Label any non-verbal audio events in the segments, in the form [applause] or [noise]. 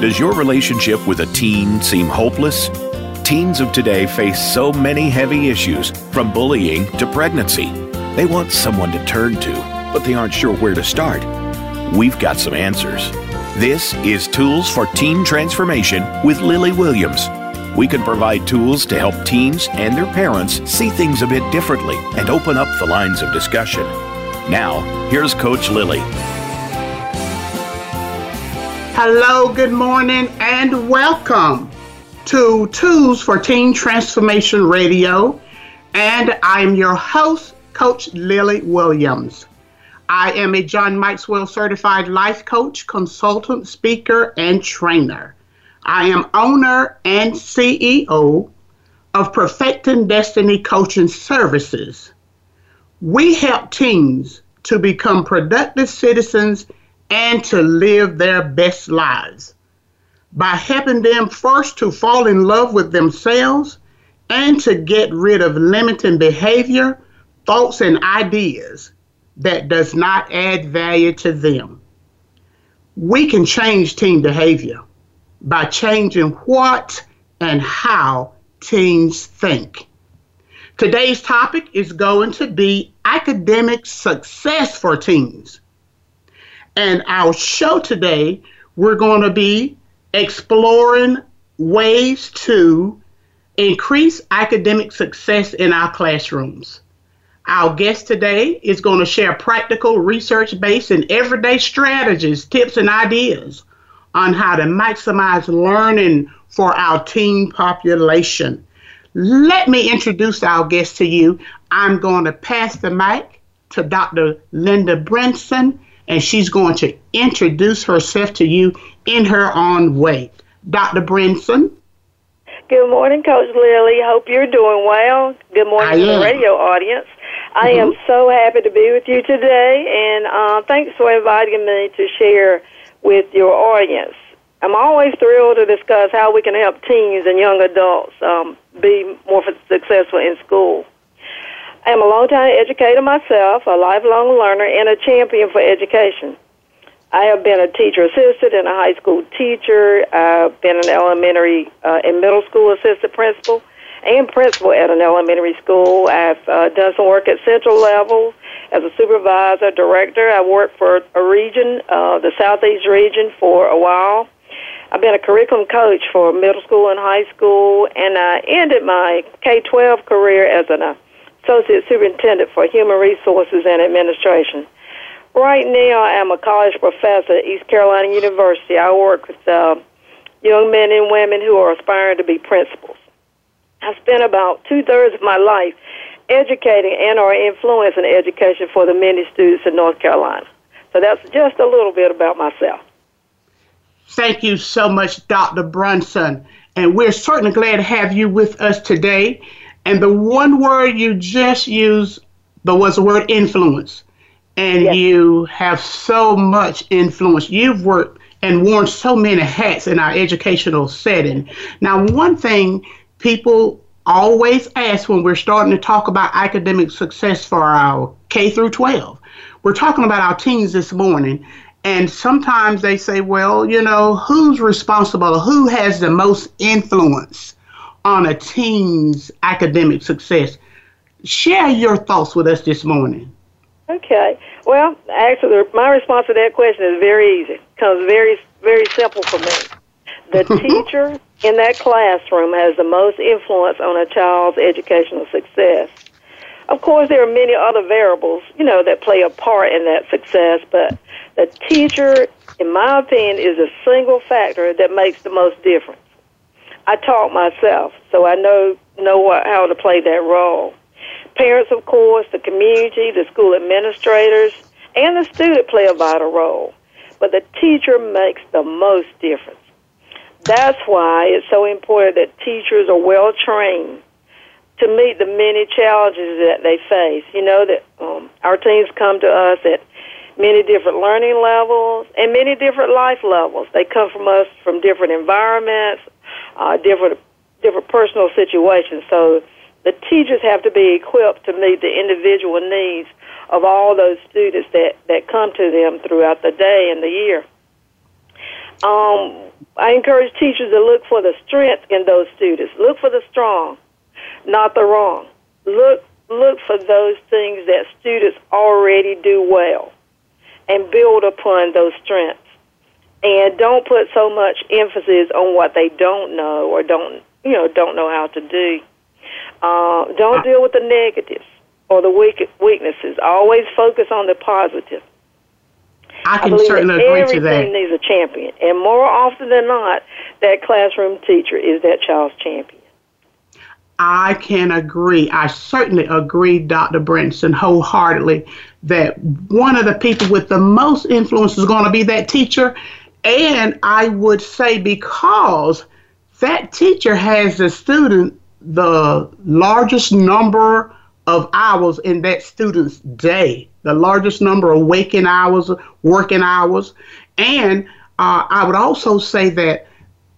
Does your relationship with a teen seem hopeless? Teens of today face so many heavy issues, from bullying to pregnancy. They want someone to turn to, but they aren't sure where to start. We've got some answers. This is Tools for Teen Transformation with Lily Williams. We can provide tools to help teens and their parents see things a bit differently and open up the lines of discussion. Now, here's Coach Lily. Hello, good morning, and welcome to Tools for Teen Transformation Radio. And I'm your host, Coach Lily Williams. I am a John Maxwell certified life coach, consultant, speaker, and trainer. I am owner and CEO of Perfecting Destiny Coaching Services. We help teens to become productive citizens and to live their best lives by helping them first to fall in love with themselves and to get rid of limiting behavior, thoughts, and ideas that does not add value to them. We can change teen behavior by changing what and how teens think. Today's topic is going to be academic success for teens. And our show today, we're going to be exploring ways to increase academic success in our classrooms. Our guest today is going to share practical, research based, and everyday strategies, tips, and ideas on how to maximize learning for our teen population. Let me introduce our guest to you. I'm going to pass the mic to Dr. Linda Brunson and she's going to introduce herself to you in her own way. Dr. Brunson. Good morning, Coach Lily. Hope you're doing well. Good morning to the radio audience. I mm-hmm. am so happy to be with you today, and uh, thanks for inviting me to share with your audience. I'm always thrilled to discuss how we can help teens and young adults um, be more successful in school. I am a long-time educator myself, a lifelong learner, and a champion for education. I have been a teacher assistant and a high school teacher. I've been an elementary uh, and middle school assistant principal and principal at an elementary school. I've uh, done some work at central level as a supervisor, director. I worked for a region, uh, the southeast region, for a while. I've been a curriculum coach for middle school and high school, and I ended my K 12 career as an Associate Superintendent for Human Resources and Administration. Right now, I'm a college professor at East Carolina University. I work with uh, young men and women who are aspiring to be principals. I spent about two thirds of my life educating and or influencing education for the many students in North Carolina. So that's just a little bit about myself. Thank you so much, Dr. Brunson. And we're certainly glad to have you with us today. And the one word you just used but was the word influence. And yes. you have so much influence. You've worked and worn so many hats in our educational setting. Now, one thing people always ask when we're starting to talk about academic success for our K through 12, we're talking about our teens this morning. And sometimes they say, well, you know, who's responsible? Who has the most influence? On a teen's academic success. Share your thoughts with us this morning. Okay. Well, actually, my response to that question is very easy. Comes very, very simple for me. The [laughs] teacher in that classroom has the most influence on a child's educational success. Of course, there are many other variables, you know, that play a part in that success, but the teacher, in my opinion, is a single factor that makes the most difference. I taught myself, so I know know what, how to play that role. Parents, of course, the community, the school administrators, and the student play a vital role. But the teacher makes the most difference. That's why it's so important that teachers are well trained to meet the many challenges that they face. You know that um, our teens come to us at many different learning levels and many different life levels. They come from us from different environments, uh, different different personal situations. So the teachers have to be equipped to meet the individual needs of all those students that, that come to them throughout the day and the year. Um, I encourage teachers to look for the strength in those students. Look for the strong, not the wrong. Look look for those things that students already do well and build upon those strengths. And don't put so much emphasis on what they don't know or don't you know don't know how to do. Uh, don't deal with the negatives or the weak, weaknesses. Always focus on the positive. I can I certainly agree to that. Everything needs a champion, and more often than not, that classroom teacher is that child's champion. I can agree. I certainly agree, Dr. Brunson, wholeheartedly that one of the people with the most influence is going to be that teacher. And I would say because that teacher has the student the largest number of hours in that student's day, the largest number of waking hours, working hours. And uh, I would also say that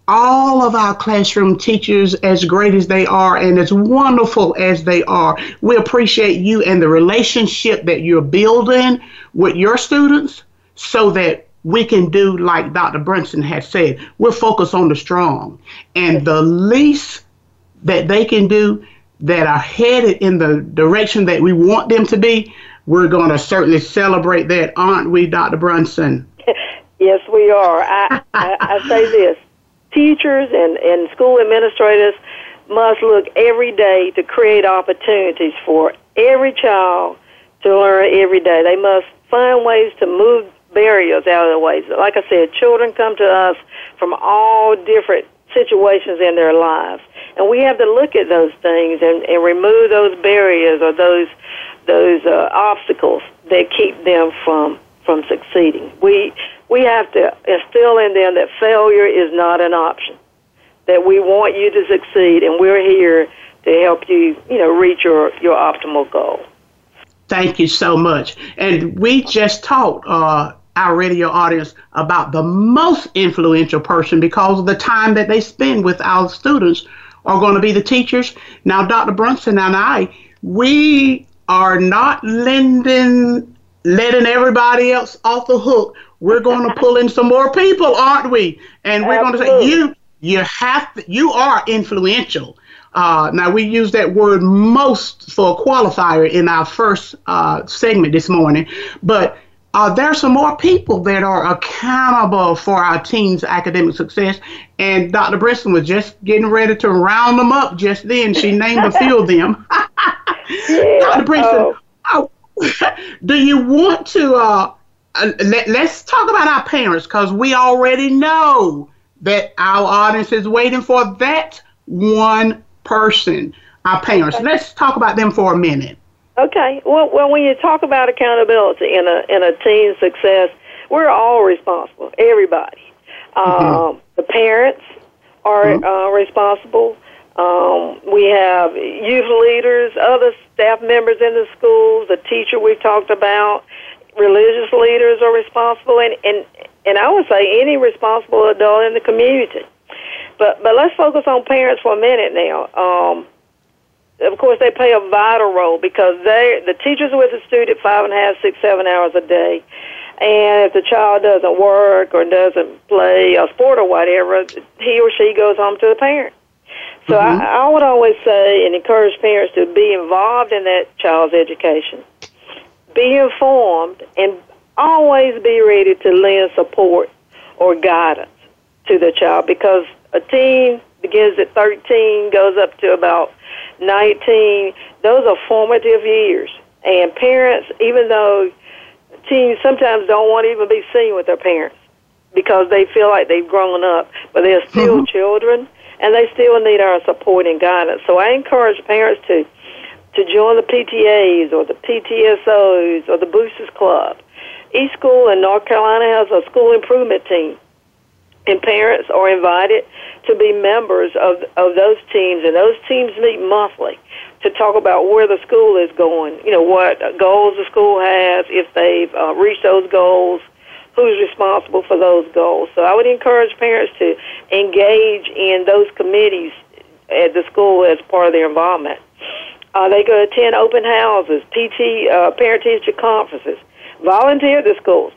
all of our classroom teachers, as great as they are and as wonderful as they are, we appreciate you and the relationship that you're building with your students so that we can do like Dr. Brunson has said. We're focused on the strong. And the least that they can do that are headed in the direction that we want them to be, we're going to certainly celebrate that, aren't we, Dr. Brunson? [laughs] yes, we are. I, I, I say this teachers and, and school administrators must look every day to create opportunities for every child to learn every day. They must find ways to move barriers out of the way. Like I said, children come to us from all different situations in their lives. And we have to look at those things and, and remove those barriers or those those uh, obstacles that keep them from from succeeding. We we have to instill in them that failure is not an option. That we want you to succeed, and we're here to help you, you know, reach your your optimal goal. Thank you so much. And we just talked uh, our radio audience about the most influential person because of the time that they spend with our students are going to be the teachers. Now, Dr. Brunson and I, we are not lending, letting everybody else off the hook. We're going to pull in some more people, aren't we? And we're Absolutely. going to say, you, you have, to, you are influential. Uh, now we use that word most for a qualifier in our first uh, segment this morning, but uh, there are some more people that are accountable for our team's academic success. And Dr. Brunson was just getting ready to round them up just then. She named a few of them. [laughs] Dr. Brunson, [laughs] oh. [laughs] do you want to uh, uh, let, let's talk about our parents because we already know that our audience is waiting for that one person, our parents. Okay. Let's talk about them for a minute. Okay. Well, well, when you talk about accountability in a in a team success, we're all responsible. Everybody. Mm-hmm. Um, the parents are mm-hmm. uh, responsible. Um, we have youth leaders, other staff members in the schools, the teacher we talked about, religious leaders are responsible, and and and I would say any responsible adult in the community. But but let's focus on parents for a minute now. Um, of course, they play a vital role because they the teachers are with the student five and a half, six, seven hours a day. And if the child doesn't work or doesn't play a sport or whatever, he or she goes home to the parent. So mm-hmm. I, I would always say and encourage parents to be involved in that child's education, be informed, and always be ready to lend support or guidance to the child because a teen begins at 13, goes up to about 19, those are formative years. And parents, even though teens sometimes don't want to even be seen with their parents because they feel like they've grown up, but they're still mm-hmm. children and they still need our support and guidance. So I encourage parents to to join the PTAs or the PTSOs or the Boosters Club. Each school in North Carolina has a school improvement team, and parents are invited to be members of of those teams, and those teams meet monthly to talk about where the school is going. You know what goals the school has, if they've uh, reached those goals, who's responsible for those goals. So I would encourage parents to engage in those committees at the school as part of their involvement. Uh, they go attend open houses, PT, uh, parent teacher conferences, volunteer at the schools.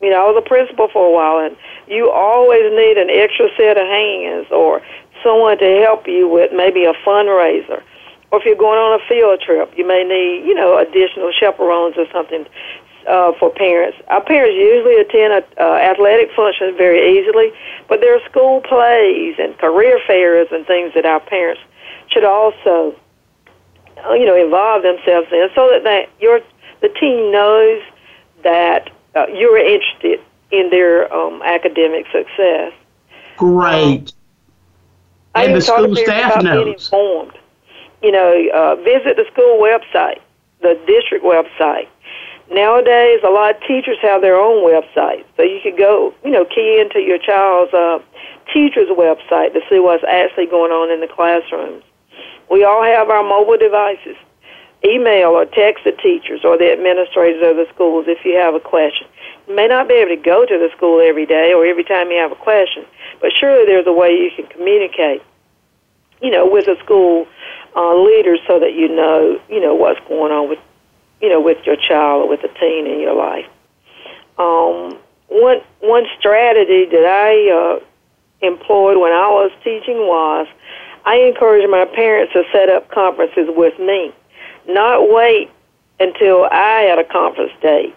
You know, I was a principal for a while, and you always need an extra set of hands or someone to help you with maybe a fundraiser. Or if you're going on a field trip, you may need, you know, additional chaperones or something uh, for parents. Our parents usually attend a, uh, athletic functions very easily, but there are school plays and career fairs and things that our parents should also, uh, you know, involve themselves in, so that they, your the team knows that uh, you're interested in their um, academic success. Great. Um, and the school staff knows. informed. You know, uh, visit the school website, the district website. Nowadays, a lot of teachers have their own website, so you could go, you know, key into your child's uh, teacher's website to see what's actually going on in the classrooms. We all have our mobile devices. Email or text the teachers or the administrators of the schools if you have a question. You may not be able to go to the school every day or every time you have a question, but surely there's a way you can communicate, you know, with the school uh, leaders so that you know, you know, what's going on with, you know, with your child or with a teen in your life. Um, one one strategy that I uh, employed when I was teaching was I encouraged my parents to set up conferences with me, not wait until I had a conference date.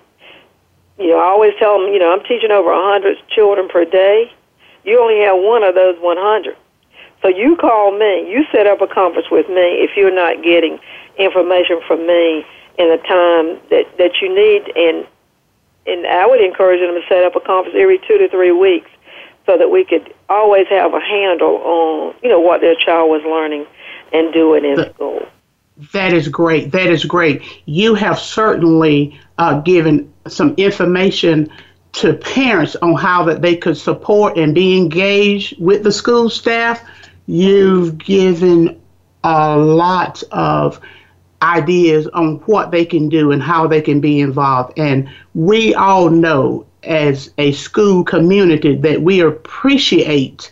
You know, I always tell them, you know, I'm teaching over 100 children per day. You only have one of those 100. So you call me, you set up a conference with me if you're not getting information from me in the time that, that you need. And, and I would encourage them to set up a conference every two to three weeks so that we could always have a handle on, you know, what their child was learning and doing in the, school. That is great. That is great. You have certainly uh, given some information to parents on how that they could support and be engaged with the school staff. You've given a lot of ideas on what they can do and how they can be involved. And we all know as a school community that we appreciate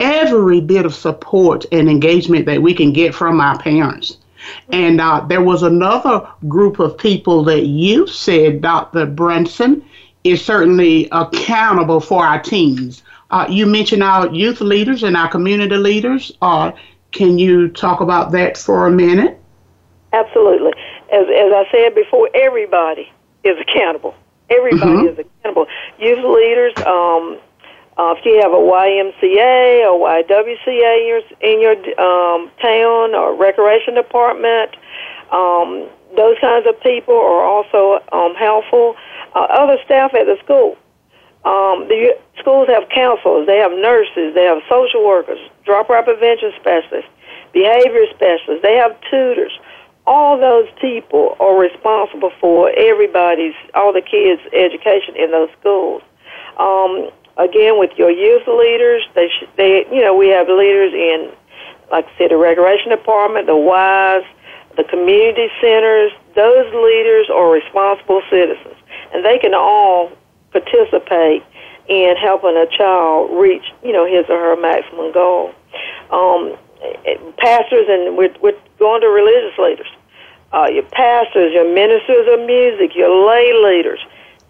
every bit of support and engagement that we can get from our parents. And uh, there was another group of people that you said, Dr. Brunson, is certainly accountable for our teens. Uh, you mentioned our youth leaders and our community leaders. Uh, can you talk about that for a minute? Absolutely. As, as I said before, everybody is accountable. Everybody mm-hmm. is accountable. Youth leaders, um, uh, if you have a YMCA or YWCA in your, in your um, town or recreation department, um, those kinds of people are also um, helpful. Uh, other staff at the school. Um, the schools have counselors, they have nurses, they have social workers, dropout prevention specialists, behavior specialists, they have tutors all those people are responsible for everybody's, all the kids' education in those schools. Um, again, with your youth leaders, they, should, they, you know, we have leaders in, like I said, the recreation department, the WISE, the community centers. Those leaders are responsible citizens, and they can all participate in helping a child reach, you know, his or her maximum goal. Um, pastors and we're, we're going to religious leaders, uh, your pastors, your ministers of music, your lay leaders,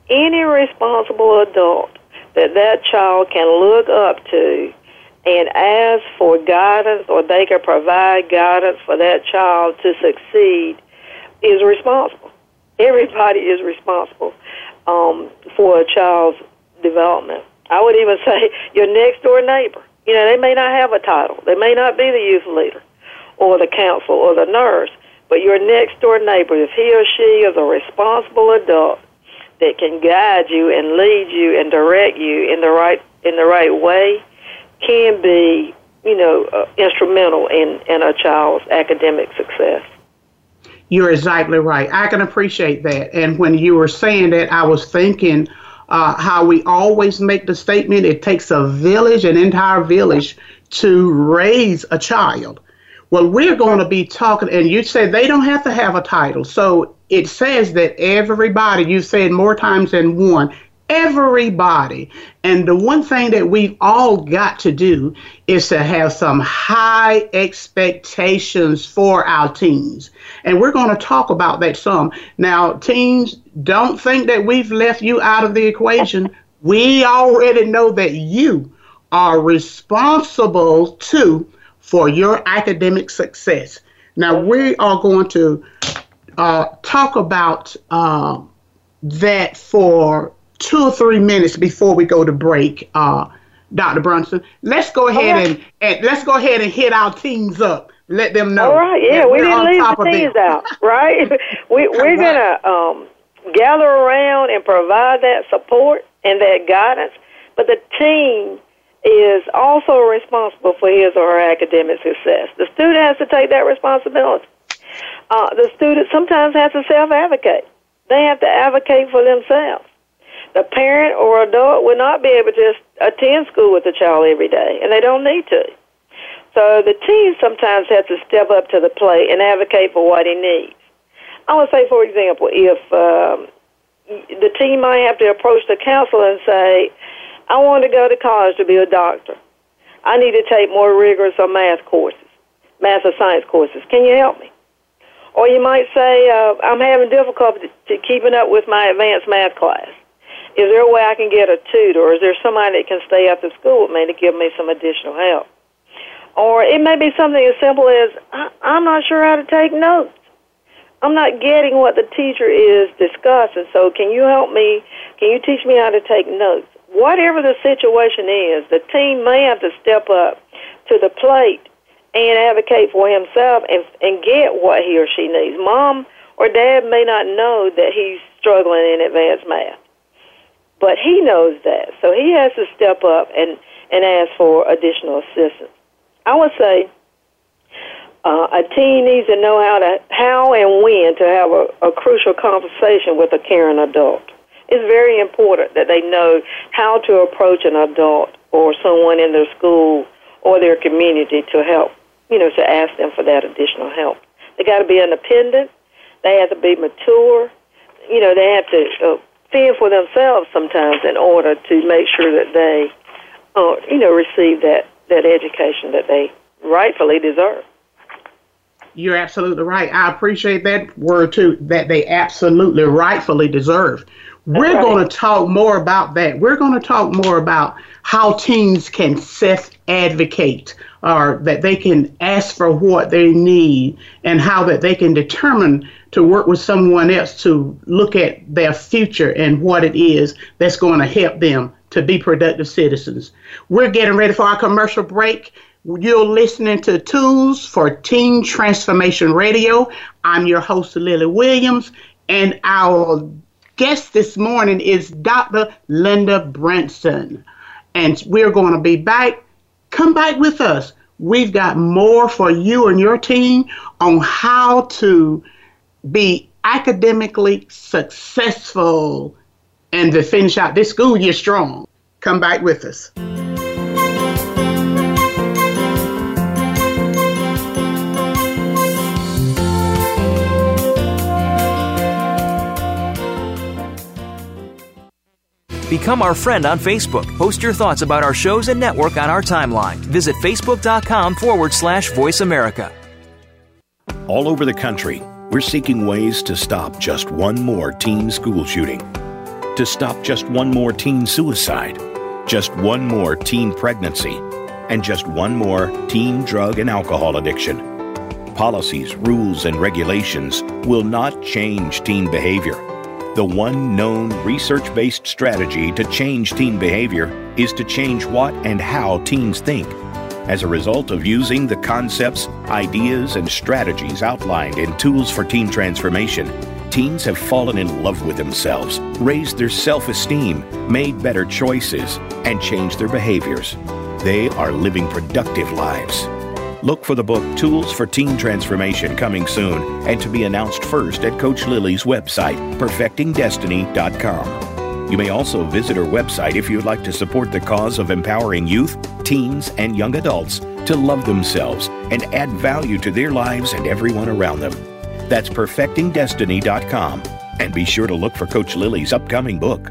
any responsible adult that that child can look up to and ask for guidance or they can provide guidance for that child to succeed is responsible. Everybody is responsible um, for a child's development. I would even [laughs] say your next door neighbor. You know, they may not have a title. They may not be the youth leader or the counsel or the nurse, but your next door neighbor, if he or she is a responsible adult that can guide you and lead you and direct you in the right in the right way, can be you know uh, instrumental in in a child's academic success. You're exactly right. I can appreciate that. And when you were saying that, I was thinking uh, how we always make the statement it takes a village, an entire village, to raise a child. Well, we're going to be talking, and you said they don't have to have a title. So it says that everybody, you said more times than one, everybody. And the one thing that we've all got to do is to have some high expectations for our teens. And we're going to talk about that some. Now, teens, don't think that we've left you out of the equation. we already know that you are responsible too for your academic success. Now, we are going to uh, talk about uh, that for two or three minutes before we go to break, uh, Dr. Brunson. Let's go ahead right. and, and, let's go ahead and hit our teams up. Let them know. All right, yeah, we didn't leave the teams out, [laughs] right? we, we're right. gonna um, gather around and provide that support and that guidance, but the team is also responsible for his or her academic success. The student has to take that responsibility. Uh, the student sometimes has to self advocate. They have to advocate for themselves. The parent or adult will not be able to attend school with the child every day, and they don't need to. So the team sometimes has to step up to the plate and advocate for what he needs. I would say, for example, if um, the team might have to approach the counselor and say, I want to go to college to be a doctor. I need to take more rigorous math courses, math or science courses. Can you help me? Or you might say, uh, I'm having difficulty keeping up with my advanced math class. Is there a way I can get a tutor, or is there somebody that can stay after school with me to give me some additional help? Or it may be something as simple as, I'm not sure how to take notes. I'm not getting what the teacher is discussing, so can you help me? Can you teach me how to take notes? whatever the situation is, the team may have to step up to the plate and advocate for himself and, and get what he or she needs. Mom or dad may not know that he's struggling in advanced math, but he knows that. So he has to step up and, and ask for additional assistance. I would say uh, a teen needs to know how to how and when to have a, a crucial conversation with a caring adult it's very important that they know how to approach an adult or someone in their school or their community to help, you know, to ask them for that additional help. They got to be independent. They have to be mature. You know, they have to uh, fend for themselves sometimes in order to make sure that they, uh, you know, receive that, that education that they rightfully deserve. You're absolutely right. I appreciate that word too, that they absolutely rightfully deserve. We're right. going to talk more about that. We're going to talk more about how teens can self advocate or that they can ask for what they need and how that they can determine to work with someone else to look at their future and what it is that's going to help them to be productive citizens. We're getting ready for our commercial break. You're listening to Tools for Teen Transformation Radio. I'm your host, Lily Williams, and our guest this morning is Dr. Linda Brunson. And we're going to be back. Come back with us. We've got more for you and your team on how to be academically successful and to finish out this school year strong. Come back with us. Become our friend on Facebook. Post your thoughts about our shows and network on our timeline. Visit facebook.com forward slash voice America. All over the country, we're seeking ways to stop just one more teen school shooting, to stop just one more teen suicide, just one more teen pregnancy, and just one more teen drug and alcohol addiction. Policies, rules, and regulations will not change teen behavior the one known research based strategy to change teen behavior is to change what and how teens think. As a result of using the concepts, ideas, and strategies outlined in Tools for Teen Transformation, teens have fallen in love with themselves, raised their self esteem, made better choices, and changed their behaviors. They are living productive lives. Look for the book Tools for Teen Transformation coming soon and to be announced first at Coach Lily's website, perfectingdestiny.com. You may also visit her website if you'd like to support the cause of empowering youth, teens, and young adults to love themselves and add value to their lives and everyone around them. That's perfectingdestiny.com. And be sure to look for Coach Lily's upcoming book.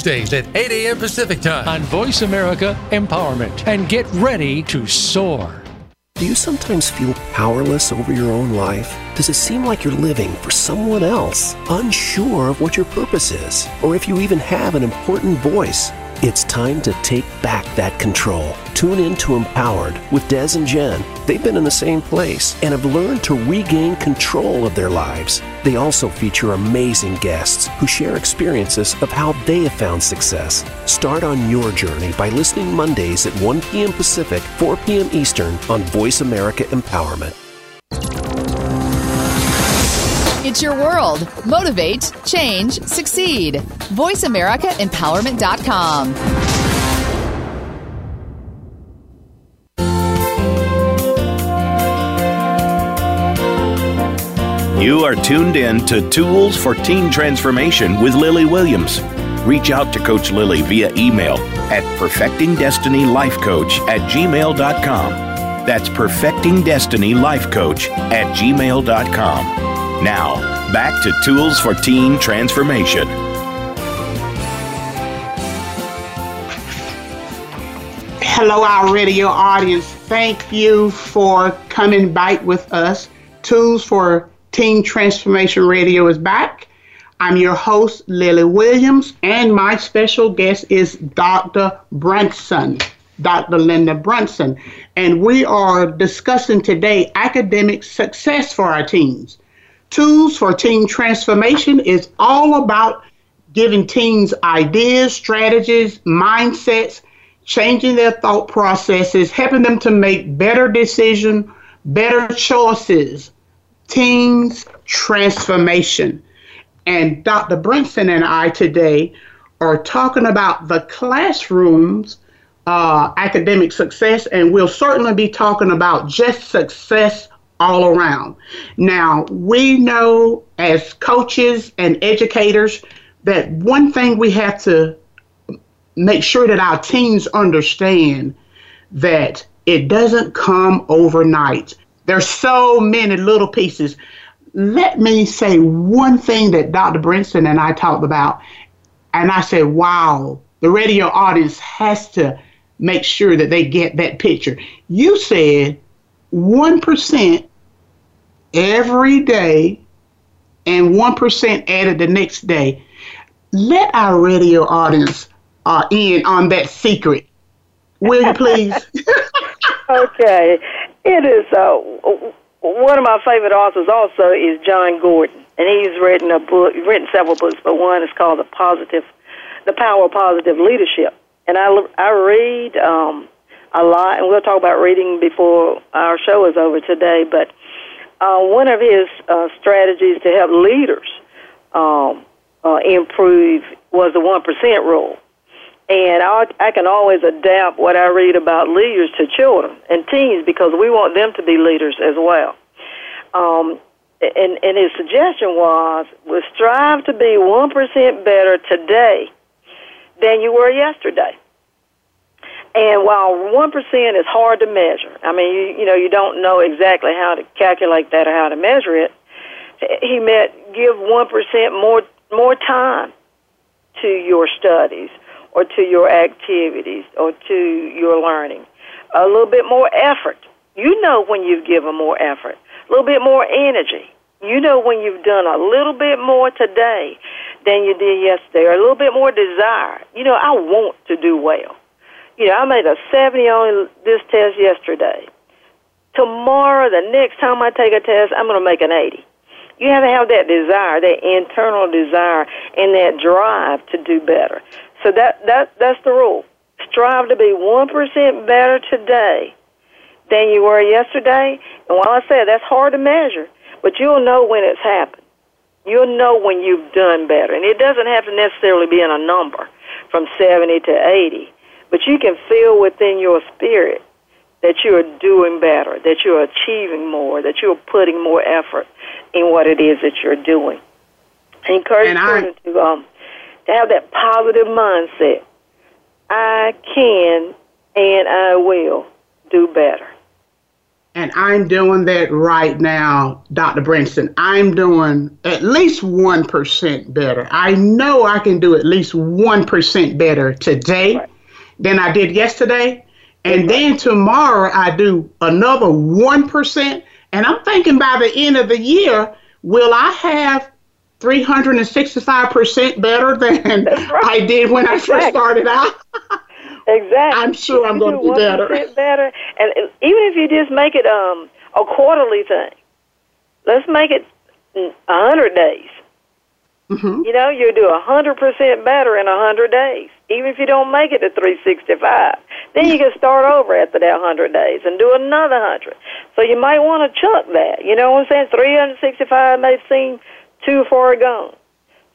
Tuesdays at 8 a.m. Pacific Time on Voice America Empowerment. And get ready to soar. Do you sometimes feel powerless over your own life? Does it seem like you're living for someone else, unsure of what your purpose is, or if you even have an important voice? It's time to take back that control. Tune in to Empowered with Des and Jen. They've been in the same place and have learned to regain control of their lives. They also feature amazing guests who share experiences of how they have found success. Start on your journey by listening Mondays at 1 p.m. Pacific, 4 p.m. Eastern on Voice America Empowerment. It's your world. Motivate, change, succeed. VoiceAmericaEmpowerment.com. You are tuned in to Tools for Teen Transformation with Lily Williams. Reach out to Coach Lily via email at perfectingdestinylifecoach at gmail.com. That's perfectingdestinylifecoach at gmail.com. Now, back to Tools for Teen Transformation. Hello, our radio audience. Thank you for coming back with us. Tools for Teen Transformation Radio is back. I'm your host, Lily Williams, and my special guest is Dr. Brunson, Dr. Linda Brunson. And we are discussing today academic success for our teens. Tools for Teen Transformation is all about giving teens ideas, strategies, mindsets, changing their thought processes, helping them to make better decisions, better choices. Teens transformation. And Dr. Brunson and I today are talking about the classroom's uh, academic success, and we'll certainly be talking about just success all around. Now, we know as coaches and educators that one thing we have to make sure that our teams understand that it doesn't come overnight. There's so many little pieces. Let me say one thing that Dr. Brunson and I talked about, and I said, wow, the radio audience has to make sure that they get that picture. You said 1% every day and 1% added the next day. Let our radio audience uh, in on that secret. Will you please? [laughs] okay. It is uh, one of my favorite authors also is Jon Gordon, and he's written a book, written several books, but one is called The Positive, The Power of Positive Leadership. And I, I read um, a lot, and we'll talk about reading before our show is over today, but uh, one of his uh, strategies to help leaders um, uh, improve was the one percent rule. And I, I can always adapt what I read about leaders to children and teens because we want them to be leaders as well. Um, and, and his suggestion was, was strive to be 1% better today than you were yesterday. And while one percent is hard to measure, I mean, you, you know, you don't know exactly how to calculate that or how to measure it. He meant give one percent more more time to your studies or to your activities or to your learning. A little bit more effort. You know when you've given more effort. A little bit more energy. You know when you've done a little bit more today than you did yesterday, or a little bit more desire. You know, I want to do well you know, I made a 70 on this test yesterday. Tomorrow, the next time I take a test, I'm going to make an 80. You have to have that desire, that internal desire, and that drive to do better. So that that that's the rule. Strive to be one percent better today than you were yesterday. And while I say that's hard to measure, but you'll know when it's happened. You'll know when you've done better, and it doesn't have to necessarily be in a number from 70 to 80. But you can feel within your spirit that you are doing better, that you're achieving more, that you're putting more effort in what it is that you're doing. I encourage children to um to have that positive mindset. I can and I will do better. And I'm doing that right now, Dr. Brunson. I'm doing at least 1% better. I know I can do at least 1% better today right. Than I did yesterday. And then tomorrow I do another 1%. And I'm thinking by the end of the year, will I have 365% better than [laughs] right. I did when exactly. I first started out? [laughs] exactly. I'm sure I'm going to be better. better. And even if you just make it um, a quarterly thing, let's make it 100 days. Mm-hmm. You know, you do a hundred percent better in a hundred days, even if you don't make it to 365. Then you can start over after that hundred days and do another hundred. So you might want to chuck that. You know what I'm saying? 365 may seem too far gone.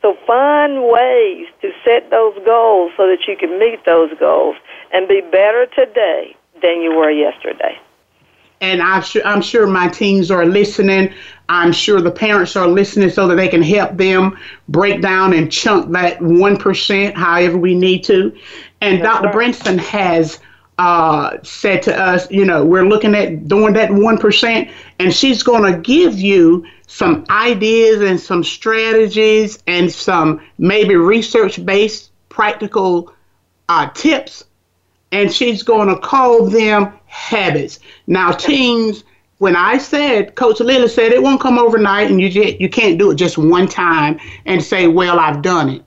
So find ways to set those goals so that you can meet those goals and be better today than you were yesterday and I'm sure, I'm sure my teams are listening. I'm sure the parents are listening so that they can help them break down and chunk that 1% however we need to. And That's Dr. Right. Brunson has uh, said to us, you know, we're looking at doing that 1%, and she's going to give you some ideas and some strategies and some maybe research based practical uh, tips and she's going to call them habits. Now, teens, when I said, Coach Lily said it won't come overnight, and you just, you can't do it just one time and say, "Well, I've done it."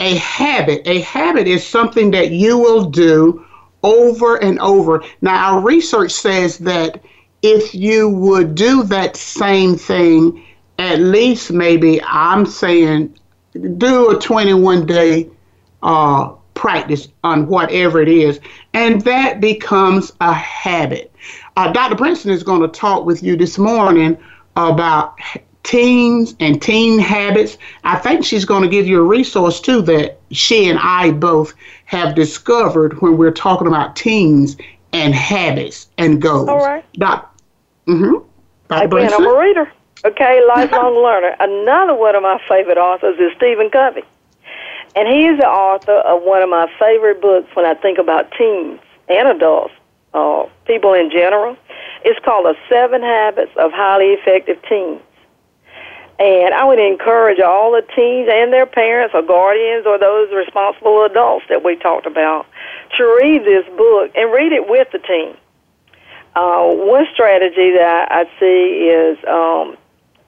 A habit, a habit is something that you will do over and over. Now, our research says that if you would do that same thing, at least maybe I'm saying, do a 21 day uh, practice on whatever it is. And that becomes a habit. Uh, Dr. Brunson is going to talk with you this morning about teens and teen habits. I think she's going to give you a resource too that she and I both have discovered when we're talking about teens and habits and goals. All right. Doc, mm-hmm. Dr. Again, I'm a reader. Okay, lifelong [laughs] learner. Another one of my favorite authors is Stephen Covey. And he is the author of one of my favorite books when I think about teens and adults, uh, people in general. It's called The Seven Habits of Highly Effective Teens. And I would encourage all the teens and their parents or guardians or those responsible adults that we talked about to read this book and read it with the team. Uh, one strategy that I see is um,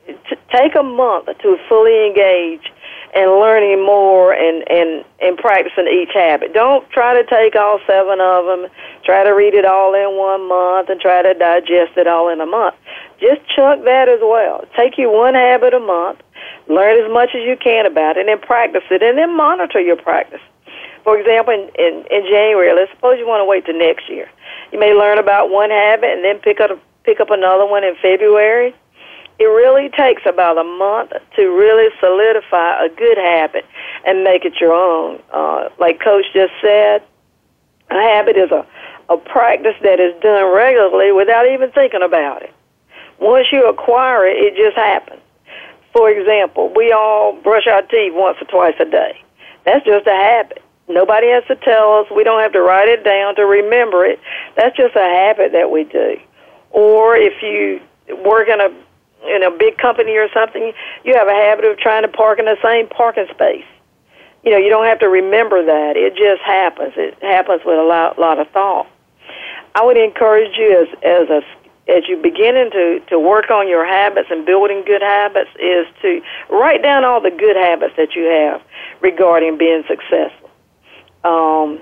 to take a month to fully engage and learning more and, and, and practicing each habit. Don't try to take all seven of them, try to read it all in one month, and try to digest it all in a month. Just chunk that as well. Take you one habit a month, learn as much as you can about it, and then practice it, and then monitor your practice. For example, in, in, in January, let's suppose you want to wait till next year. You may learn about one habit and then pick up pick up another one in February it really takes about a month to really solidify a good habit and make it your own. Uh, like Coach just said, a habit is a, a practice that is done regularly without even thinking about it. Once you acquire it, it just happens. For example, we all brush our teeth once or twice a day. That's just a habit. Nobody has to tell us. We don't have to write it down to remember it. That's just a habit that we do. Or if you work in a in a big company or something, you have a habit of trying to park in the same parking space. You know, you don't have to remember that. It just happens. It happens with a lot, lot of thought. I would encourage you as as a as you beginning to to work on your habits and building good habits is to write down all the good habits that you have regarding being successful. Um,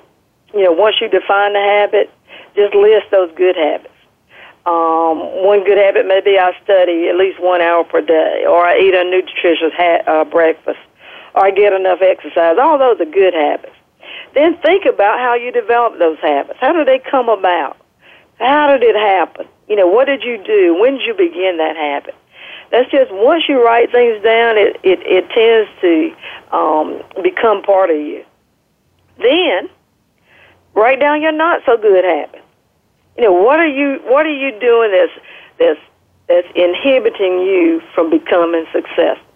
you know, once you define the habit, just list those good habits. Um, one good habit may be I study at least one hour per day, or I eat a nutritious ha- uh, breakfast, or I get enough exercise. All those are good habits. Then think about how you develop those habits. How did they come about? How did it happen? You know, what did you do? When did you begin that habit? That's just once you write things down, it it, it tends to um, become part of you. Then write down your not so good habits. You know, what are you what are you doing that's that's that's inhibiting you from becoming successful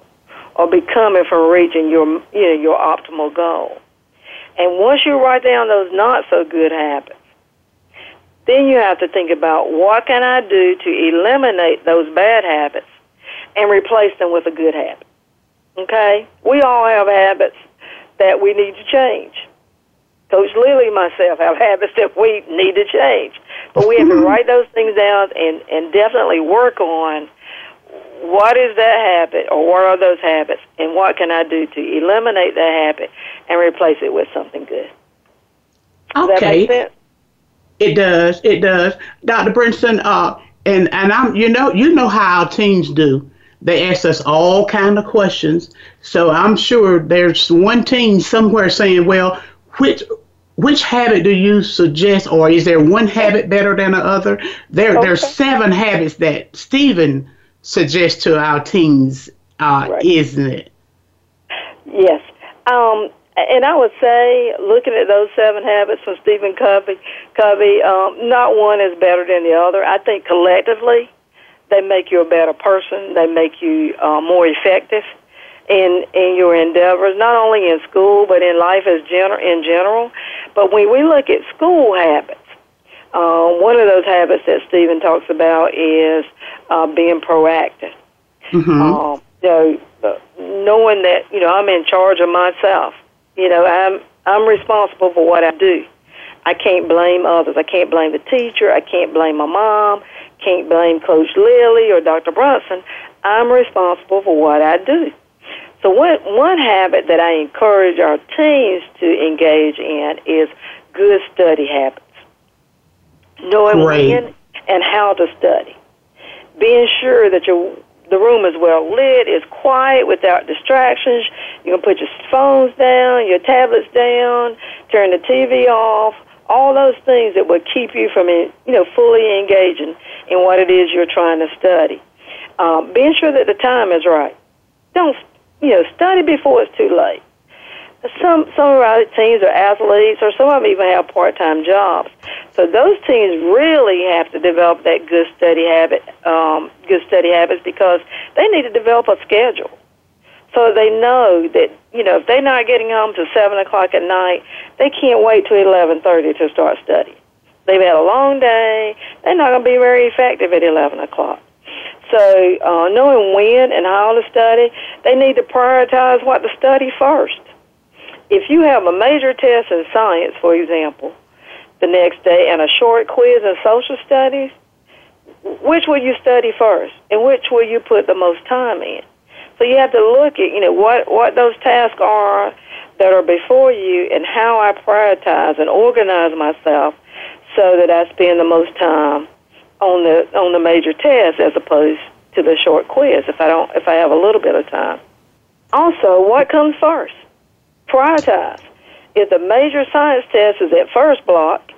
or becoming from reaching your you know your optimal goal. And once you write down those not so good habits, then you have to think about what can I do to eliminate those bad habits and replace them with a good habit. Okay? We all have habits that we need to change. Coach Lily and myself have [laughs] habits that we need to change. But we have to [laughs] write those things down and, and definitely work on what is that habit or what are those habits and what can I do to eliminate that habit and replace it with something good. Does okay. It does. It does. Dr. Brunson, uh, and, and I'm you know you know how our teens do. They ask us all kind of questions. So I'm sure there's one teen somewhere saying, Well, which which habit do you suggest, or is there one habit better than the other? There, okay. there's seven habits that Stephen suggests to our teens, uh, right. isn't it? Yes. Um, and I would say, looking at those seven habits from Stephen Covey, Covey, um, not one is better than the other. I think collectively, they make you a better person. They make you uh, more effective in in your endeavors, not only in school but in life as gener- in general. But when we look at school habits, uh, one of those habits that Stephen talks about is uh, being proactive. Mm-hmm. Um, you know, uh, knowing that you know I'm in charge of myself. You know, I'm I'm responsible for what I do. I can't blame others. I can't blame the teacher. I can't blame my mom. Can't blame Coach Lily or Dr. Brunson. I'm responsible for what I do. So one one habit that I encourage our teens to engage in is good study habits. Knowing Great. when and how to study. Being sure that your the room is well lit, is quiet without distractions. You can put your phones down, your tablets down, turn the TV off, all those things that would keep you from you know fully engaging in what it is you're trying to study. Um, being sure that the time is right. Don't you know, study before it's too late. Some some of our teens are athletes, or some of them even have part time jobs. So those teens really have to develop that good study habit, um, good study habits, because they need to develop a schedule, so they know that you know if they're not getting home till seven o'clock at night, they can't wait till eleven thirty to start studying. They've had a long day. They're not going to be very effective at eleven o'clock. So, uh, knowing when and how to study, they need to prioritize what to study first. If you have a major test in science, for example, the next day and a short quiz in social studies, which will you study first and which will you put the most time in? So you have to look at, you know, what, what those tasks are that are before you and how I prioritize and organize myself so that I spend the most time on the on the major test as opposed to the short quiz if I don't if I have a little bit of time. Also, what comes first? Prioritize. If the major science test is at first block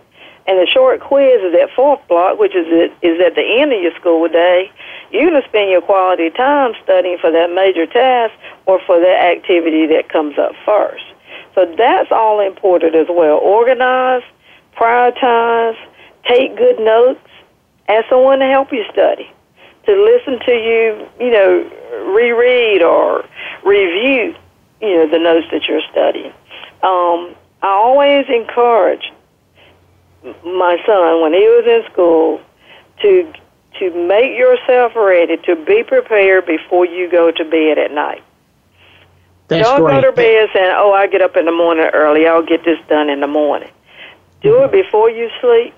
and the short quiz is at fourth block, which is at, is at the end of your school day, you're going to spend your quality time studying for that major task or for that activity that comes up first. So that's all important as well. Organize, prioritize, take good notes, ask someone to help you study, to listen to you, you know, reread or review, you know, the notes that you're studying. Um, I always encourage my son when he was in school to to make yourself ready to be prepared before you go to bed at night. That's Don't go to bed saying, "Oh, I get up in the morning early. I'll get this done in the morning." Do mm-hmm. it before you sleep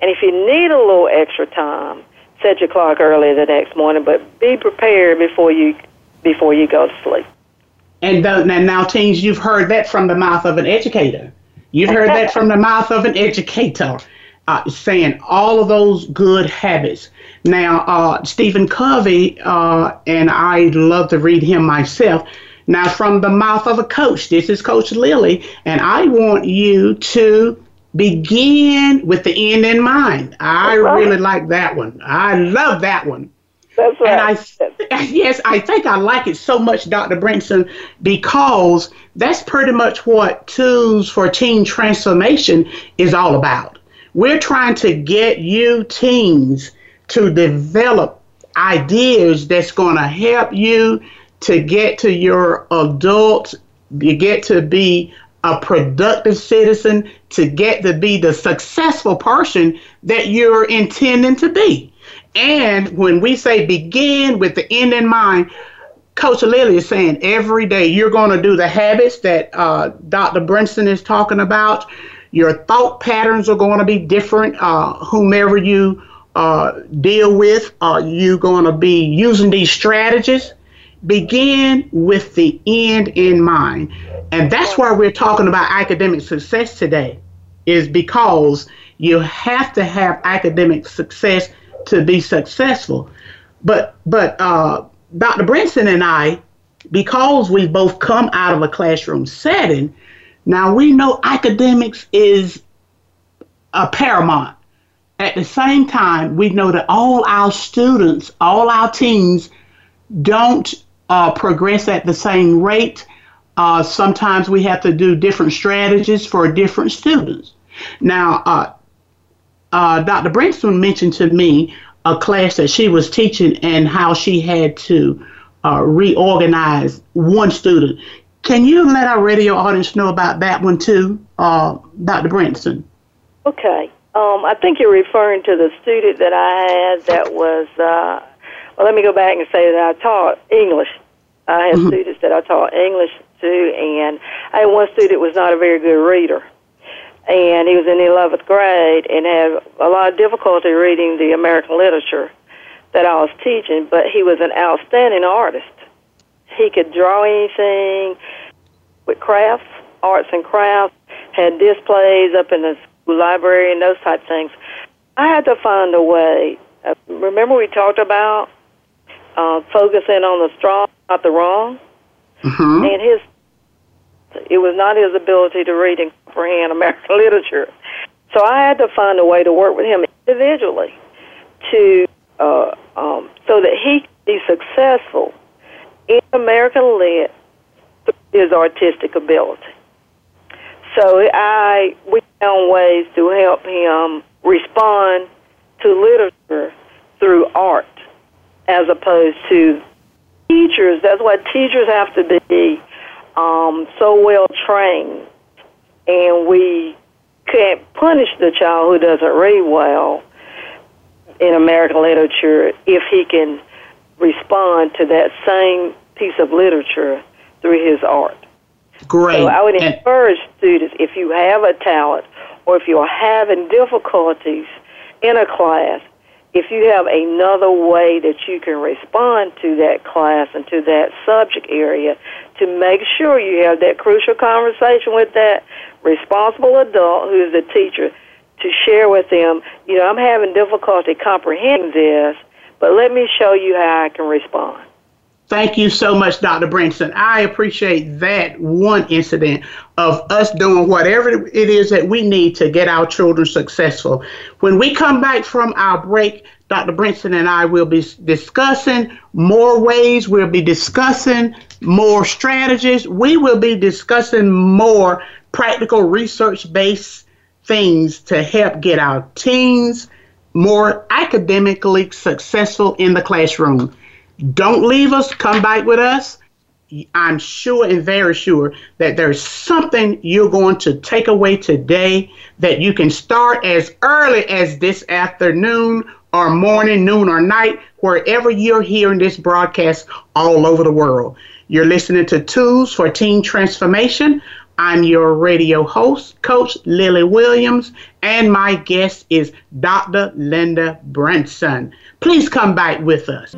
and if you need a little extra time, set your clock early the next morning, but be prepared before you before you go to sleep. And now, now, teens, you've heard that from the mouth of an educator. You've heard that from the [laughs] mouth of an educator, uh, saying all of those good habits. Now, uh, Stephen Covey, uh, and I love to read him myself. Now, from the mouth of a coach, this is Coach Lily, and I want you to begin with the end in mind. I right. really like that one. I love that one. That's right. And I, [laughs] yes, I think I like it so much, Dr. Brunson, because that's pretty much what Tools for Teen Transformation is all about. We're trying to get you teens to develop ideas that's going to help you to get to your adult, you get to be a productive citizen, to get to be the successful person that you're intending to be. And when we say begin with the end in mind, Coach Lily is saying every day you're going to do the habits that uh, Dr. Brunson is talking about. Your thought patterns are going to be different. Uh, whomever you uh, deal with, are you going to be using these strategies? Begin with the end in mind. And that's why we're talking about academic success today, is because you have to have academic success to be successful. But but uh, Dr. Brunson and I, because we both come out of a classroom setting, now we know academics is a paramount. At the same time, we know that all our students, all our teens, don't uh, progress at the same rate. Uh, sometimes we have to do different strategies for different students. Now, uh, uh, Dr. Brunson mentioned to me a class that she was teaching and how she had to uh, reorganize one student. Can you let our radio audience know about that one too, Dr. Brunson? Okay. Um, I think you're referring to the student that I had that was, uh, well, let me go back and say that I taught English. I had mm-hmm. students that I taught English to, and I had one student was not a very good reader and he was in the 11th grade and had a lot of difficulty reading the American literature that I was teaching, but he was an outstanding artist. He could draw anything with crafts, arts and crafts, had displays up in the school library and those type things. I had to find a way. Uh, remember we talked about uh, focusing on the strong, not the wrong? Mm-hmm. And his it was not his ability to read and comprehend American [laughs] literature. So I had to find a way to work with him individually to uh, um, so that he could be successful in American lit through his artistic ability. So I we found ways to help him respond to literature through art as opposed to teachers. That's why teachers have to be um, so well trained, and we can't punish the child who doesn't read well in American literature if he can respond to that same piece of literature through his art. Great. So I would encourage students if you have a talent or if you're having difficulties in a class, if you have another way that you can respond to that class and to that subject area to make sure you have that crucial conversation with that responsible adult who is a teacher to share with them, you know, I'm having difficulty comprehending this, but let me show you how I can respond. Thank you so much, Dr. Brunson. I appreciate that one incident of us doing whatever it is that we need to get our children successful. When we come back from our break, Dr. Brunson and I will be discussing more ways, we'll be discussing more strategies, we will be discussing more practical research based things to help get our teens more academically successful in the classroom. Don't leave us. Come back with us. I'm sure and very sure that there's something you're going to take away today that you can start as early as this afternoon or morning, noon, or night, wherever you're hearing this broadcast all over the world. You're listening to Tools for Teen Transformation. I'm your radio host, Coach Lily Williams, and my guest is Dr. Linda Brunson. Please come back with us.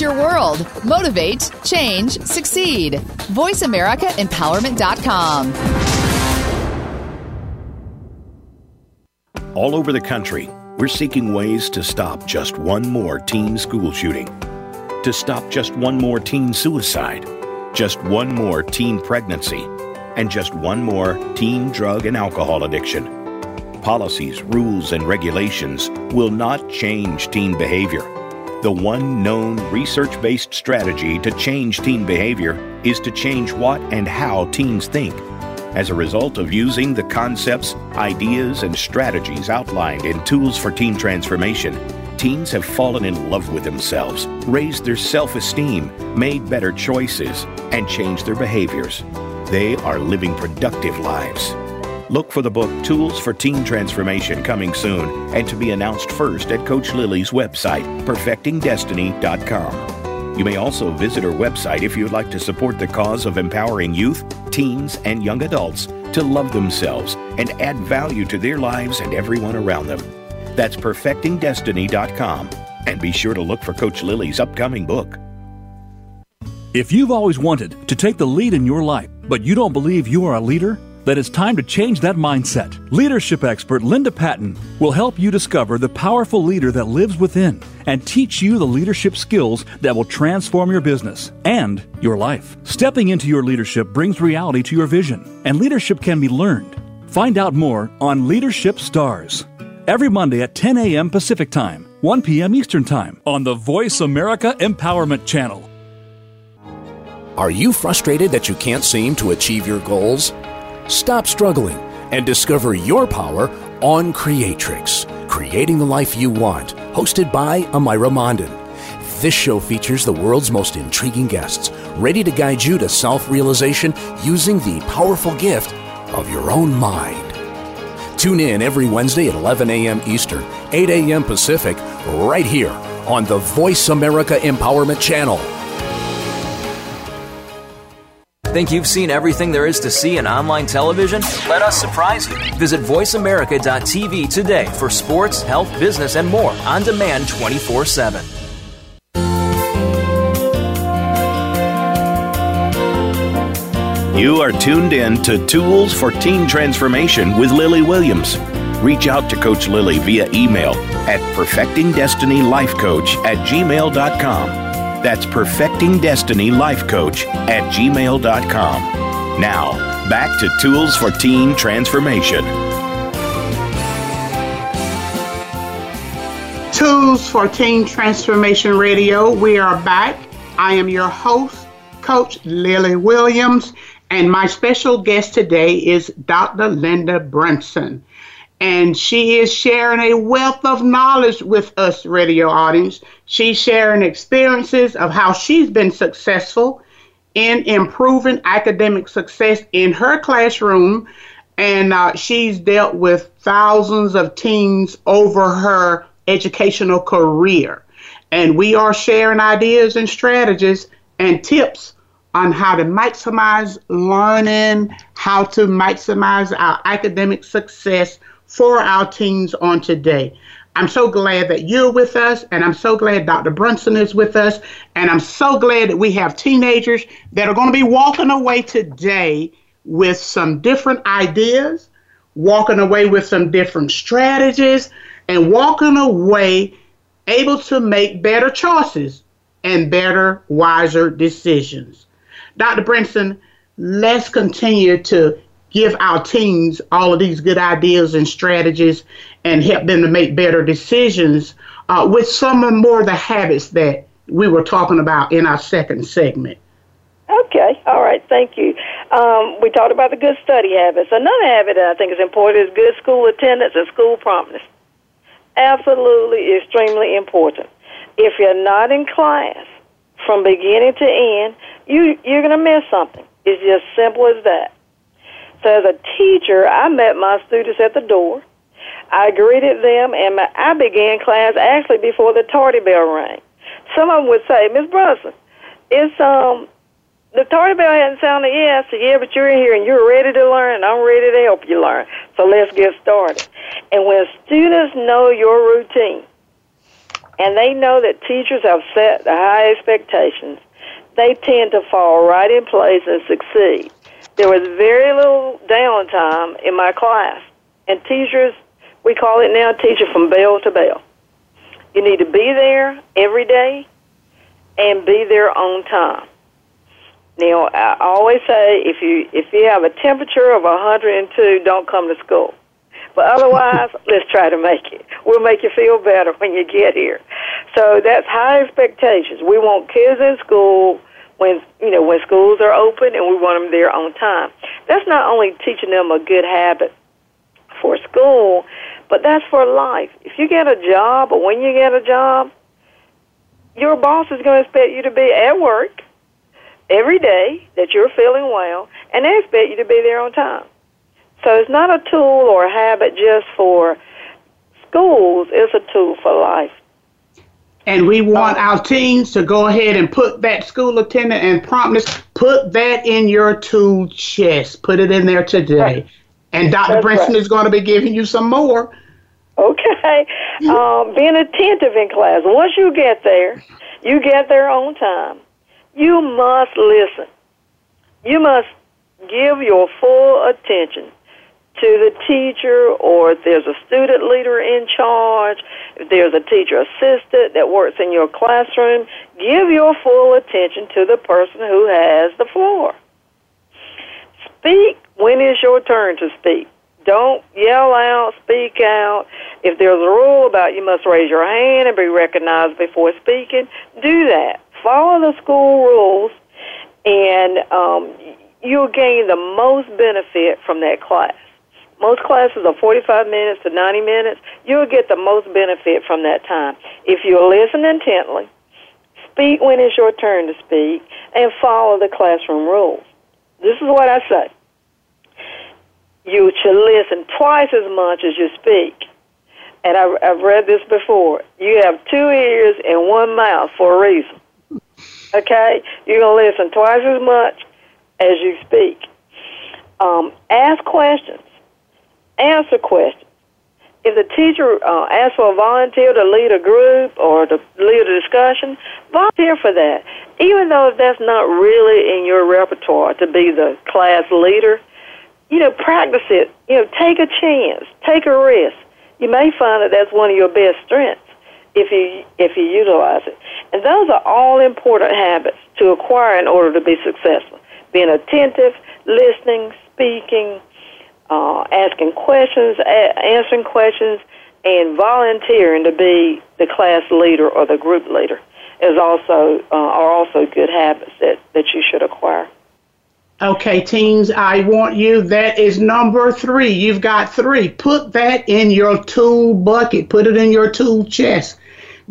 Your world. Motivate, change, succeed. VoiceAmericaEmpowerment.com. All over the country, we're seeking ways to stop just one more teen school shooting. to stop just one more teen suicide, just one more teen pregnancy, and just one more teen drug and alcohol addiction. Policies, rules, and regulations will not change teen behavior. The one known research based strategy to change teen behavior is to change what and how teens think. As a result of using the concepts, ideas, and strategies outlined in Tools for Teen Transformation, teens have fallen in love with themselves, raised their self esteem, made better choices, and changed their behaviors. They are living productive lives. Look for the book Tools for Teen Transformation coming soon and to be announced first at Coach Lily's website, perfectingdestiny.com. You may also visit her website if you'd like to support the cause of empowering youth, teens, and young adults to love themselves and add value to their lives and everyone around them. That's perfectingdestiny.com. And be sure to look for Coach Lily's upcoming book. If you've always wanted to take the lead in your life, but you don't believe you are a leader, then it's time to change that mindset. Leadership expert Linda Patton will help you discover the powerful leader that lives within and teach you the leadership skills that will transform your business and your life. Stepping into your leadership brings reality to your vision, and leadership can be learned. Find out more on Leadership Stars every Monday at 10 a.m. Pacific Time, 1 p.m. Eastern Time on the Voice America Empowerment Channel. Are you frustrated that you can't seem to achieve your goals? Stop struggling and discover your power on Creatrix, Creating the Life You Want, hosted by Amira Mondin. This show features the world's most intriguing guests, ready to guide you to self realization using the powerful gift of your own mind. Tune in every Wednesday at 11 a.m. Eastern, 8 a.m. Pacific, right here on the Voice America Empowerment Channel. Think you've seen everything there is to see in online television? Let us surprise you. Visit VoiceAmerica.tv today for sports, health, business, and more on demand 24 7. You are tuned in to Tools for Teen Transformation with Lily Williams. Reach out to Coach Lily via email at perfectingdestinylifecoach at gmail.com that's Perfecting Destiny Life Coach at gmail.com. Now, back to Tools for Teen Transformation. Tools for Teen Transformation Radio. We are back. I am your host, Coach Lily Williams, and my special guest today is Dr. Linda Brunson and she is sharing a wealth of knowledge with us, radio audience. She's sharing experiences of how she's been successful in improving academic success in her classroom, and uh, she's dealt with thousands of teens over her educational career. And we are sharing ideas and strategies and tips on how to maximize learning, how to maximize our academic success for our teens on today. I'm so glad that you're with us, and I'm so glad Dr. Brunson is with us, and I'm so glad that we have teenagers that are going to be walking away today with some different ideas, walking away with some different strategies, and walking away able to make better choices and better, wiser decisions. Dr. Brunson, let's continue to give our teens all of these good ideas and strategies and help them to make better decisions uh, with some of more of the habits that we were talking about in our second segment. Okay, all right, thank you. Um, we talked about the good study habits. Another habit that I think is important is good school attendance and school promptness. Absolutely, extremely important. If you're not in class from beginning to end, you you're going to miss something. It's just simple as that. So as a teacher, I met my students at the door. I greeted them, and I began class actually before the tardy bell rang. Some of them would say, Miss Brunson, it's um the tardy bell hadn't sounded yet. So yeah, but you're in here and you're ready to learn, and I'm ready to help you learn. So let's get started. And when students know your routine, and they know that teachers have set the high expectations, they tend to fall right in place and succeed. There was very little downtime in my class, and teachers, we call it now teacher from bell to bell. You need to be there every day, and be there on time. Now, I always say if you if you have a temperature of 102, don't come to school. But otherwise, [laughs] let's try to make it. We'll make you feel better when you get here. So that's high expectations. We want kids in school when you know when schools are open, and we want them there on time. That's not only teaching them a good habit for school, but that's for life. If you get a job, or when you get a job, your boss is going to expect you to be at work every day that you're feeling well, and they expect you to be there on time. So it's not a tool or a habit just for schools, it's a tool for life. And we want our teens to go ahead and put that school attendant and promptness, put that in your tool chest. Put it in there today. Right. And Dr. That's Brunson right. is going to be giving you some more. Okay. [laughs] Um, being attentive in class. Once you get there, you get there on time. You must listen. You must give your full attention to the teacher or if there's a student leader in charge, if there's a teacher assistant that works in your classroom, give your full attention to the person who has the floor. Speak when it's your turn to speak. Don't yell out, speak out. If there's a rule about you must raise your hand and be recognized before speaking, do that. Follow the school rules, and um, you'll gain the most benefit from that class. Most classes are 45 minutes to 90 minutes. You'll get the most benefit from that time. If you listen intently, speak when it's your turn to speak, and follow the classroom rules. This is what I say. You should listen twice as much as you speak. And I've, I've read this before. You have two ears and one mouth for a reason. Okay? You're going to listen twice as much as you speak. Um, ask questions answer questions. If the teacher uh, asks for a volunteer to lead a group or to lead a discussion, volunteer for that. Even though that's not really in your repertoire to be the class leader, you know, practice it. You know, take a chance, take a risk. You may find that that's one of your best strengths if you if you utilize it. And those are all important habits to acquire in order to be successful. Being attentive, listening, speaking, uh, asking questions, a- answering questions, and volunteering to be the class leader or the group leader is also uh, are also good habits that, that you should acquire. Okay, teens, I want you. That is number three. You've got three. Put that in your tool bucket. Put it in your tool chest.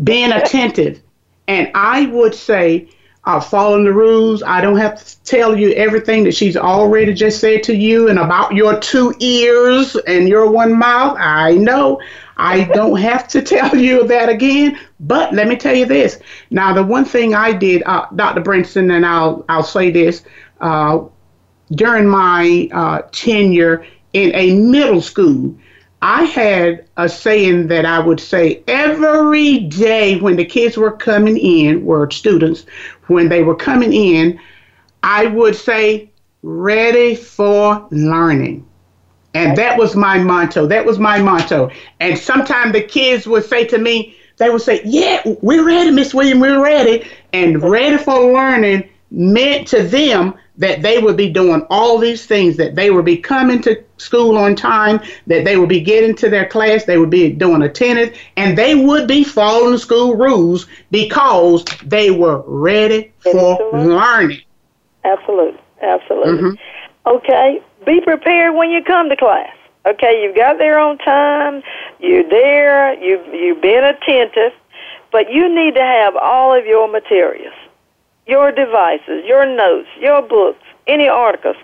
Being attentive. And I would say uh, following the rules. I don't have to tell you everything that she's already just said to you and about your two ears and your one mouth. I know. I don't [laughs] have to tell you that again. But let me tell you this. Now, the one thing I did, uh, Dr. Brunson, and I'll I'll say this. Uh, during my uh, tenure in a middle school, I had a saying that I would say every day when the kids were coming in, were students, when they were coming in, I would say, ready for learning. And that was my motto. That was my motto. And sometimes the kids would say to me, they would say, Yeah, we're ready, Miss William, we're ready. And ready for learning meant to them that they would be doing all these things, that they would be coming to school on time, that they would be getting to their class, they would be doing attendance, and they would be following the school rules because they were ready for learning. Absolutely. Absolutely. Mm-hmm. Okay. Be prepared when you come to class. Okay, you got there on time, you're there, you've, you've been attentive, but you need to have all of your materials your devices, your notes, your books, any articles,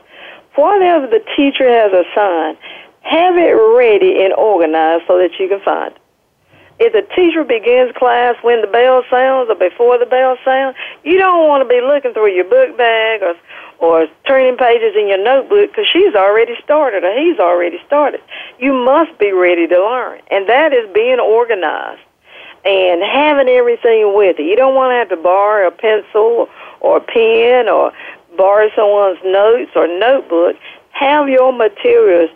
whatever the teacher has assigned, have it ready and organized so that you can find it. If the teacher begins class when the bell sounds or before the bell sounds, you don't want to be looking through your book bag or or turning pages in your notebook because she's already started or he's already started. You must be ready to learn, and that is being organized and having everything with you. You don't want to have to borrow a pencil or a pen or borrow someone's notes or notebook. Have your materials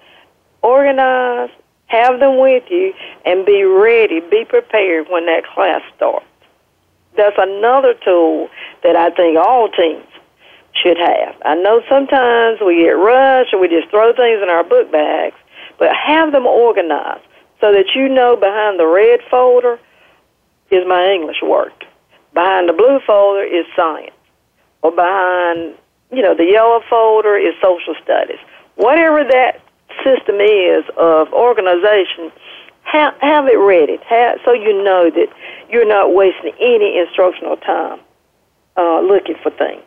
organized, have them with you, and be ready, be prepared when that class starts. that's another tool that I think all teams should have. I know sometimes we get rushed or we just throw things in our book bags, but have them organized so that you know behind the red folder is my English work. Behind the blue folder is science. Or behind, you know, the yellow folder is social studies. Whatever that system is of organization, have, have it ready have, so you know that you're not wasting any instructional time uh, looking for things.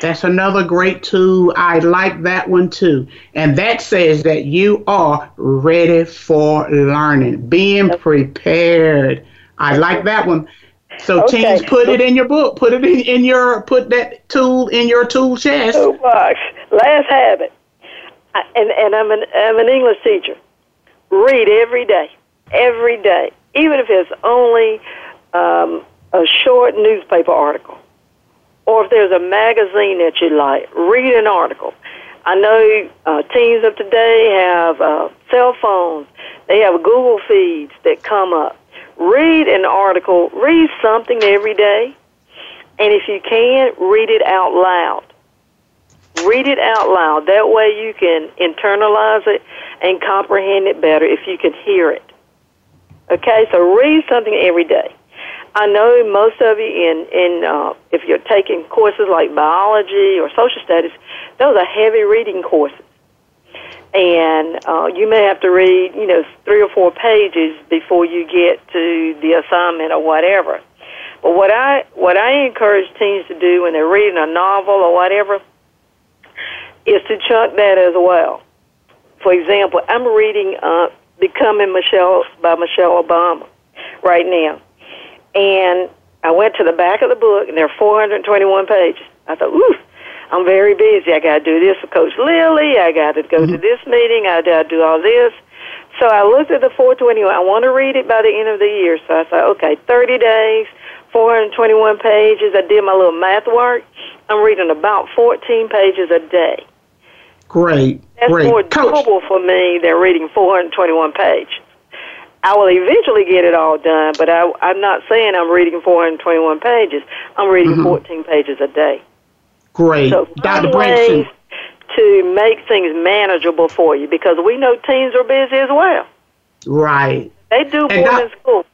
That's another great tool. I like that one too. And that says that you are ready for learning, being prepared. I like that one. So okay. teams, put it in your book. Put it in, in your put that tool in your tool chest. Toolbox. Last habit. I, and and I'm an I'm an English teacher. Read every day, every day, even if it's only um, a short newspaper article or if there's a magazine that you like, read an article. I know uh, teens of today have uh, cell phones. They have Google feeds that come up. Read an article. Read something every day. And if you can, read it out loud. Read it out loud. That way you can internalize it and comprehend it better if you can hear it. Okay, so read something every day. I know most of you in in uh, if you're taking courses like biology or social studies, those are heavy reading courses, and uh, you may have to read you know three or four pages before you get to the assignment or whatever. But what I what I encourage teens to do when they're reading a novel or whatever is to chunk that as well. For example, I'm reading uh, "Becoming Michelle" by Michelle Obama right now and I went to the back of the book, and there are 421 pages. I thought, ooh, I'm very busy. I got to do this with Coach Lily. I got to go mm-hmm. to this meeting. I got to do all this. So I looked at the 421. I want to read it by the end of the year. So I thought, okay, 30 days, 421 pages. I did my little math work. I'm reading about 14 pages a day. Great. That's great. more Coach. doable for me than reading 421 pages. I will eventually get it all done, but I, I'm not saying I'm reading 421 pages. I'm reading mm-hmm. 14 pages a day. Great. So Dr. Brunson. to make things manageable for you because we know teens are busy as well. Right. They do doc- in school.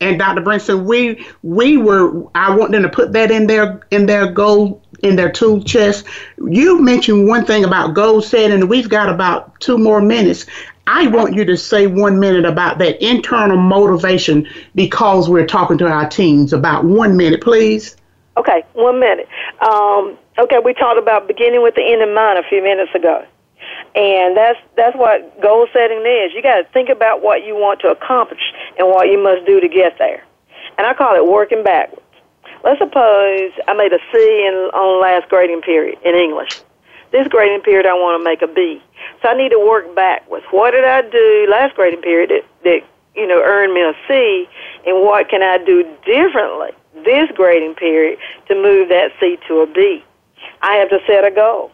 And Dr. Brunson, we we were I want them to put that in their in their goal in their tool chest. You mentioned one thing about goal setting, and we've got about two more minutes. I want you to say one minute about that internal motivation because we're talking to our teens. About one minute, please. Okay, one minute. Um, okay, we talked about beginning with the end in mind a few minutes ago. And that's that's what goal setting is. You got to think about what you want to accomplish and what you must do to get there. And I call it working backwards. Let's suppose I made a C in on last grading period in English. This grading period I want to make a B. So I need to work backwards. What did I do last grading period that, that you know earned me a C, and what can I do differently this grading period to move that C to a B? I have to set a goal,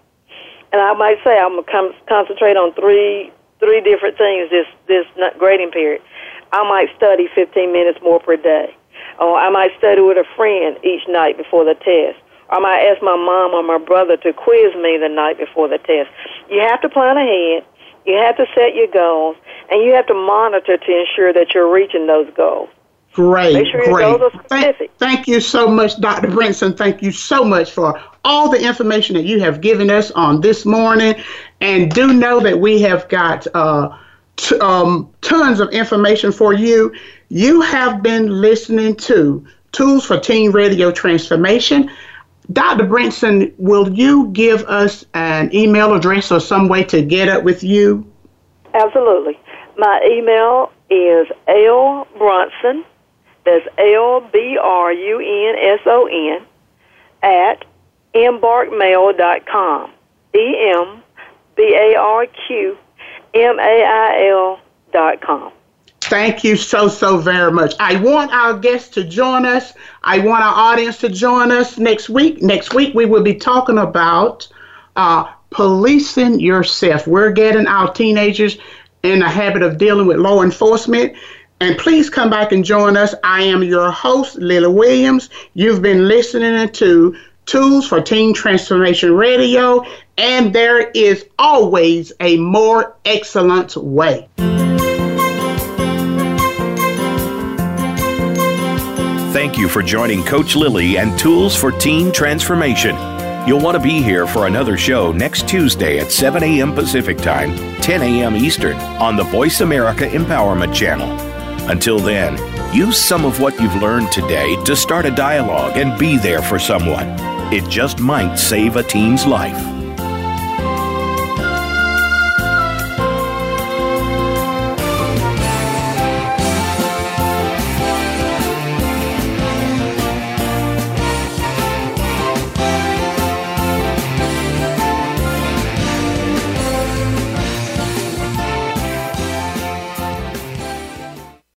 and I might say I'm gonna concentrate on three three different things this this grading period. I might study 15 minutes more per day, or I might study with a friend each night before the test. Or I might ask my mom or my brother to quiz me the night before the test. You have to plan ahead. You have to set your goals, and you have to monitor to ensure that you're reaching those goals. Great, sure great. Thank, thank you so much, Dr. Brunson. Thank you so much for all the information that you have given us on this morning. And do know that we have got uh, t- um, tons of information for you. You have been listening to Tools for Teen Radio Transformation. Dr. Brunson, will you give us an email address or some way to get up with you? Absolutely. My email is L Brunson, that's L B R U N S O N, at embarqmail.com. E M B A R Q M A I L dot com. Thank you so, so very much. I want our guests to join us. I want our audience to join us next week. Next week, we will be talking about uh, policing yourself. We're getting our teenagers in the habit of dealing with law enforcement. And please come back and join us. I am your host, Lily Williams. You've been listening to Tools for Teen Transformation Radio, and there is always a more excellent way. Thank you for joining Coach Lily and Tools for Teen Transformation. You'll want to be here for another show next Tuesday at 7 a.m. Pacific Time, 10 a.m. Eastern on the Voice America Empowerment Channel. Until then, use some of what you've learned today to start a dialogue and be there for someone. It just might save a teen's life.